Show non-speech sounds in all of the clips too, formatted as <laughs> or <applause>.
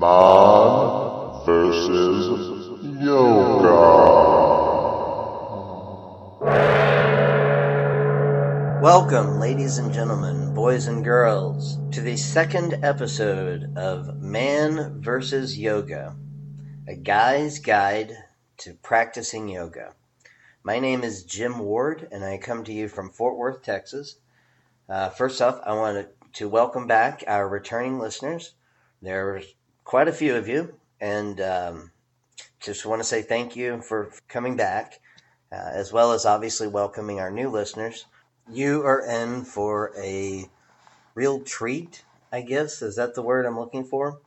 Man versus Yoga. Welcome, ladies and gentlemen, boys and girls, to the second episode of Man versus Yoga, a guy's guide to practicing yoga. My name is Jim Ward, and I come to you from Fort Worth, Texas. Uh, first off, I want to welcome back our returning listeners. There are quite a few of you, and um, just want to say thank you for coming back, uh, as well as obviously welcoming our new listeners you are in for a real treat, I guess. Is that the word I'm looking for?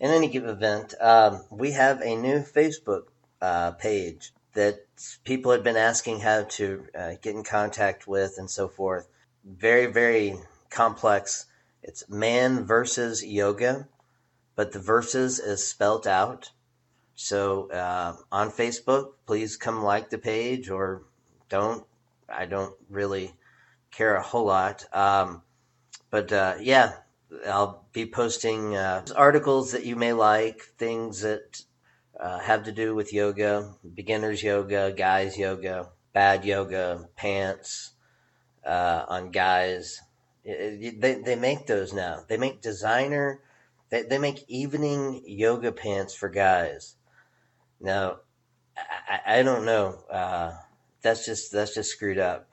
In any given event, um, we have a new Facebook uh, page that people had been asking how to uh, get in contact with and so forth. Very, very complex. It's man versus yoga, but the verses is spelt out. So uh, on Facebook, please come like the page or don't. I don't really care a whole lot. Um, but uh, yeah, I'll be posting uh, articles that you may like, things that uh, have to do with yoga, beginners yoga, guys yoga, bad yoga, pants uh, on guys. They, they make those now. They make designer, they, they make evening yoga pants for guys. Now, I, I don't know. Uh, that's just that's just screwed up.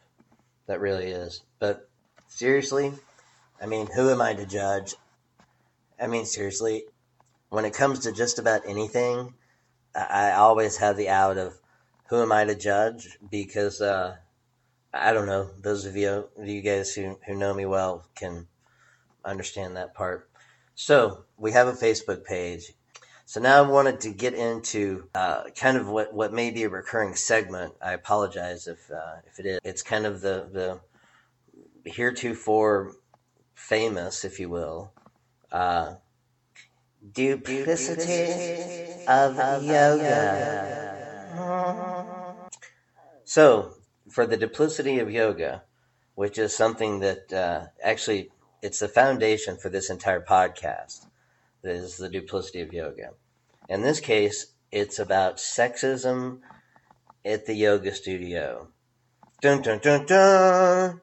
That really is. But seriously, I mean, who am I to judge? I mean, seriously, when it comes to just about anything, I always have the out of who am I to judge because uh, I don't know. Those of you, you guys who, who know me well can understand that part. So we have a Facebook page. So now I wanted to get into uh, kind of what, what may be a recurring segment. I apologize if uh, if it is. It's kind of the the heretofore famous, if you will, uh, duplicity of, of yoga. So for the duplicity of yoga, which is something that uh, actually it's the foundation for this entire podcast is the duplicity of yoga. In this case, it's about sexism at the yoga studio. Dun dun dun dun.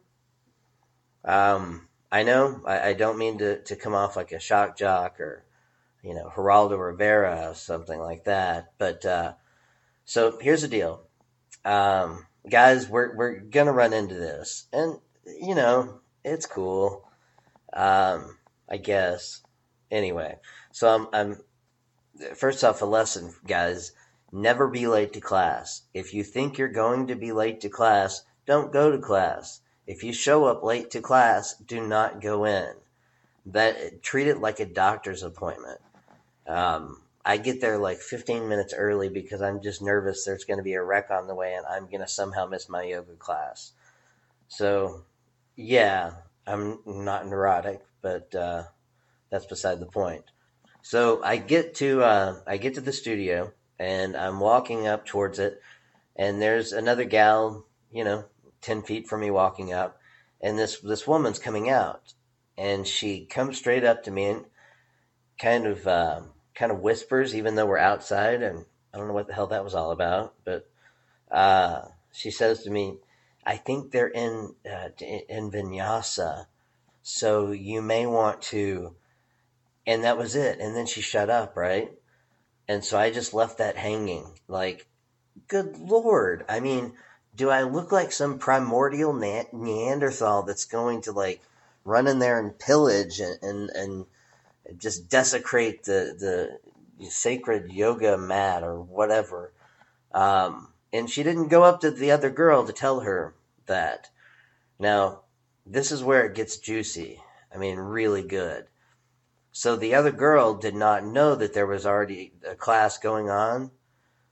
Um, I know I, I don't mean to, to come off like a shock jock or, you know, Geraldo Rivera or something like that. But uh, so here's the deal, um, guys. We're we're gonna run into this, and you know, it's cool. Um, I guess anyway, so I'm, I'm first off a lesson, guys. Never be late to class. If you think you're going to be late to class, don't go to class. If you show up late to class, do not go in. That treat it like a doctor's appointment. Um, I get there like 15 minutes early because I'm just nervous there's going to be a wreck on the way and I'm going to somehow miss my yoga class. So, yeah, I'm not neurotic, but uh, that's beside the point. So I get to uh, I get to the studio and I'm walking up towards it, and there's another gal, you know, ten feet from me walking up, and this this woman's coming out, and she comes straight up to me and kind of uh, kind of whispers, even though we're outside, and I don't know what the hell that was all about, but uh, she says to me, "I think they're in uh, in vinyasa, so you may want to." and that was it. And then she shut up, right? And so I just left that hanging. Like, good lord. I mean, do I look like some primordial ne- Neanderthal that's going to like run in there and pillage and, and, and just desecrate the, the sacred yoga mat or whatever? Um, and she didn't go up to the other girl to tell her that. Now, this is where it gets juicy. I mean, really good. So the other girl did not know that there was already a class going on.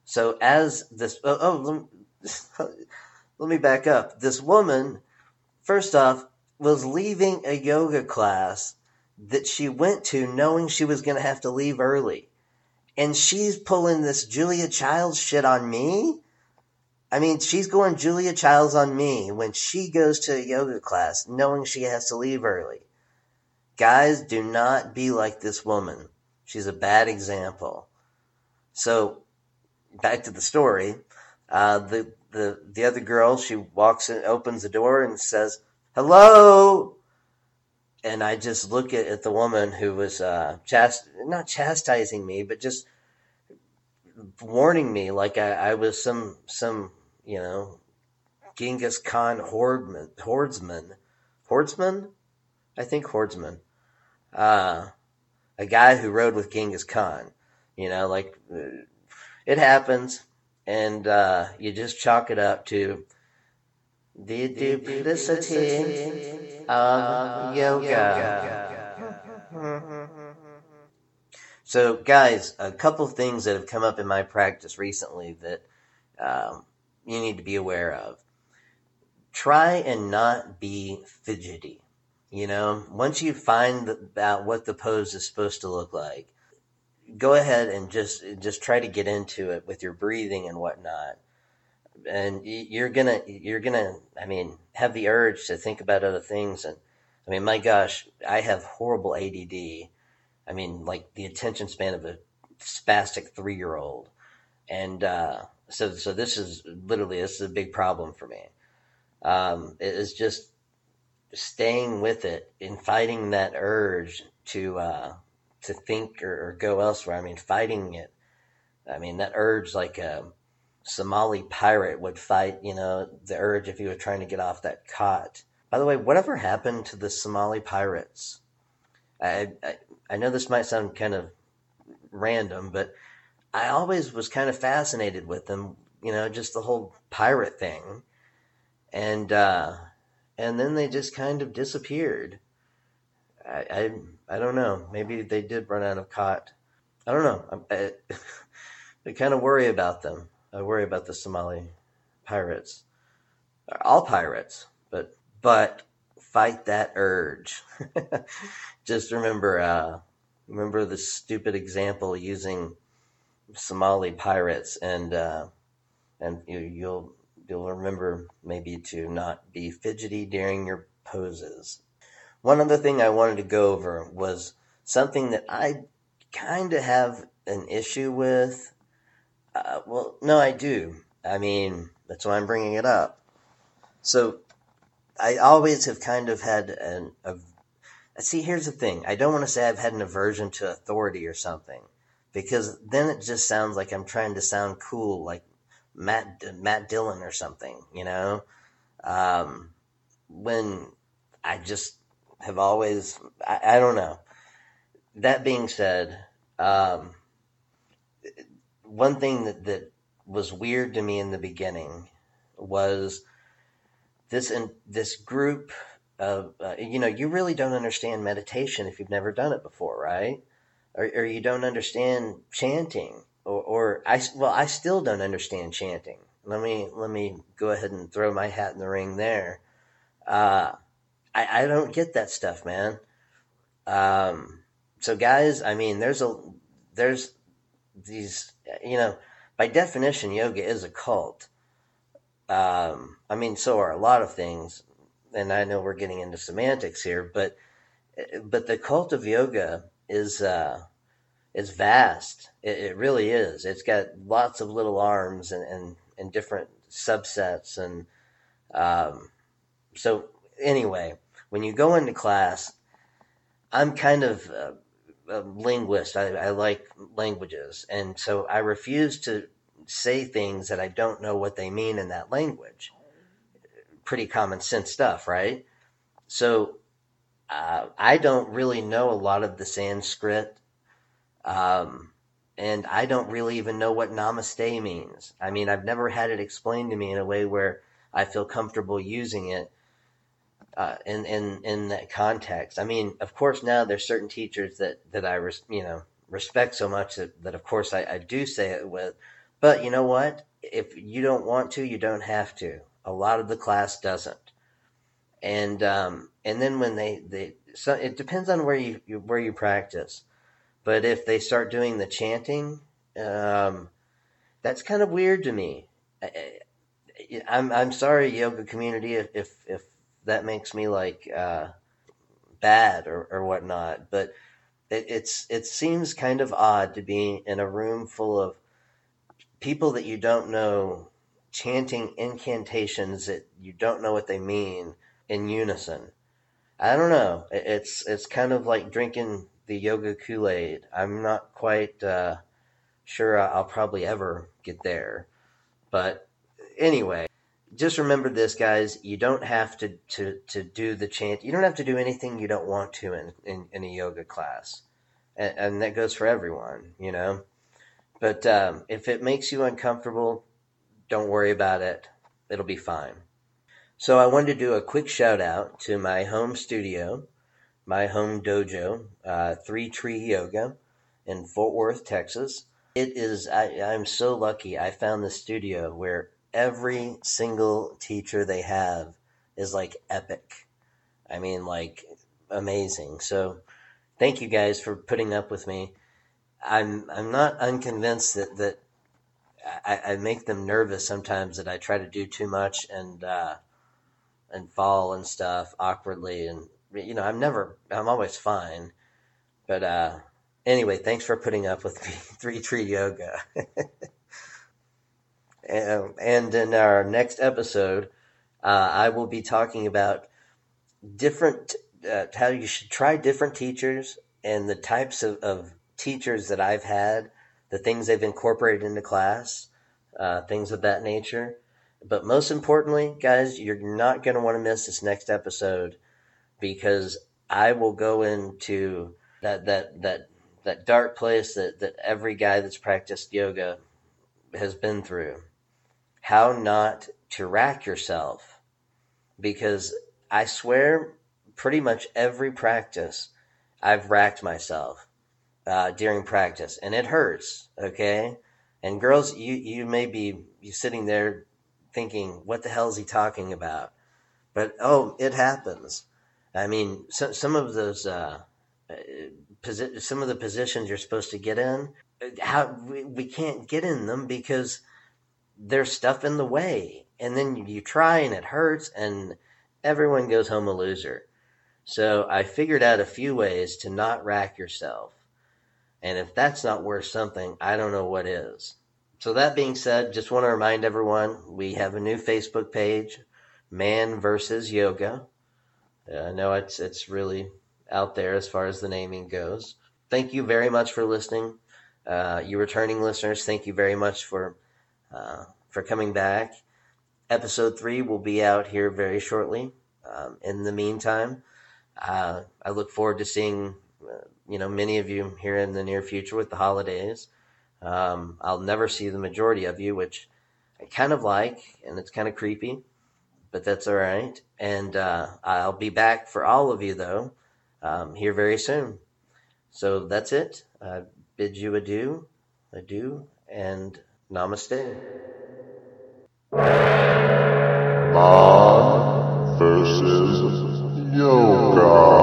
So as this, oh, oh let, me, <laughs> let me back up. This woman, first off, was leaving a yoga class that she went to knowing she was going to have to leave early. And she's pulling this Julia Child shit on me? I mean, she's going Julia Childs on me when she goes to a yoga class knowing she has to leave early. Guys, do not be like this woman. She's a bad example. So back to the story. Uh, the the the other girl, she walks in, opens the door, and says, "Hello." And I just look at, at the woman who was uh, chast- not chastising me, but just warning me like I, I was some some you know Genghis Khan hordeman, hordsman, hordsman, I think hordsman, uh, a guy who rode with Genghis Khan. You know, like uh, it happens, and uh, you just chalk it up to the duplicity of yoga. So, guys, a couple of things that have come up in my practice recently that um, you need to be aware of. Try and not be fidgety. You know, once you find out what the pose is supposed to look like, go ahead and just just try to get into it with your breathing and whatnot. And you're gonna you're gonna I mean have the urge to think about other things. And I mean, my gosh, I have horrible ADD. I mean, like the attention span of a spastic three year old. And uh, so so this is literally this is a big problem for me. Um, it is just staying with it and fighting that urge to uh, to think or, or, go elsewhere. I mean, fighting it. I mean, that urge like a Somali pirate would fight. You know, the urge if he was trying to get off that khat. By the way, whatever happened to the Somali pirates? I, I, I know this might sound kind of random, but I always was kind of fascinated with them. You know, just the whole pirate thing, and uh, and then they just kind of disappeared. I, I, I don't know. Maybe they did run out of khat. I don't know. I, <laughs> I kind of worry about them. I worry about the Somali pirates, all pirates, but but fight that urge. <laughs> Just remember, uh, remember the stupid example using Somali pirates, and uh, and you, you'll you'll remember maybe to not be fidgety during your poses. One other thing I wanted to go over was something that I kind of have an issue with. Uh, well, no, I do. I mean, that's why I'm bringing it up. So, I always have kind of had an. A, see, here's the thing. I don't want to say I've had an aversion to authority or something, because then it just sounds like I'm trying to sound cool, like Matt Matt Dillon or something, you know. Um, when I just have always, I, I, don't know. That being said, um, one thing that that was weird to me in the beginning was this in this group of uh, you know you really don't understand meditation if you've never done it before, right? Or, or you don't understand chanting or, or I well, I still don't understand chanting. Let me let me go ahead and throw my hat in the ring there. Uh, I I don't get that stuff, man. Um, so guys, I mean, there's a there's these you know by definition, yoga is a cult. Um, I mean, so are a lot of things, and I know we're getting into semantics here, but but the cult of yoga is uh, is vast. It, it, really is. It's got lots of little arms and, and, and different subsets. And um, so, anyway, when you go into class, I'm kind of a, a linguist. I, I like languages. And so I refuse to say things that I don't know what they mean in that language. Pretty common sense stuff, right? So uh, I don't really know a lot of the Sanskrit um, and I don't really even know what namaste means. I mean, I've never had it explained to me in a way where I feel comfortable using it uh, in in in that context. I mean, of course, now there's certain teachers that that I res, you know respect so much that, that of course I, I do say it with. But you know what? If you don't want to, you don't have to. A lot of the class doesn't. And um, and then when they they so it depends on where you, where you practice. But if they start doing the chanting, um, that's kind of weird to me. I, am I'm, I'm sorry, yoga community, if if, if that makes me like uh, bad or, or whatnot. But it, it's it seems kind of odd to be in a room full of people that you don't know chanting incantations that you don't know what they mean in unison. I don't know. It's it's kind of like drinking the yoga Kool Aid. I'm not quite uh, sure I'll probably ever get there, but anyway, just remember this, guys. You don't have to to to do the chant. You don't have to do anything you don't want to in in, in a yoga class, and, and, that goes for everyone. You know, but um, if it makes you uncomfortable, don't worry about it. It'll be fine. So I wanted to do a quick shout out to my home studio, my home dojo, uh, Three Tree Yoga in Fort Worth, Texas. It is, I, I'm so lucky I found the studio where every single teacher they have is like epic. I mean, like amazing. So thank you guys for putting up with me. I'm I'm not unconvinced that that I, I make them nervous sometimes that I try to do too much and uh, and fall and stuff awkwardly and you know I'm never I'm always fine. But uh, anyway, thanks for putting up with <laughs> me. Three tree yoga. <laughs> and, and in our next episode, uh, I will be talking about different uh, how you should try different teachers and the types of, of teachers that I've had, the things they've incorporated into class, uh, things of that nature. But most importantly, guys, you're not going to want to miss this next episode because I will go into that that that that dark place that that every guy that's practiced yoga has been through. How not to rack yourself because I swear pretty much every practice I've racked myself uh, during practice and it hurts okay and girls you you may be sitting there thinking, what the hell is he talking about? But oh, it happens. I mean, so, some of those, uh, posi- some of the positions you're supposed to get in, how we, we can't get in them because there's stuff in the way. And then you, you try and it hurts, and everyone goes home a loser. So I figured out a few ways to not rack yourself. And if that's not worth something, I don't know what is. So that being said, just want to remind everyone we have a new Facebook page, Man versus Yoga. Uh, I know it's it's really out there as far as the naming goes. Thank you very much for listening. Uh, you returning listeners, thank you very much for uh, for coming back. Episode three will be out here very shortly. Um, in the meantime, uh, I look forward to seeing uh, you know many of you here in the near future with the holidays. Um, I'll never see the majority of you, which I kind of like, and it's kind of creepy, but that's all right. And uh, I'll be back for all of you, though, um, here very soon. So that's it. I bid you adieu, adieu, and namaste. Man versus Yoga.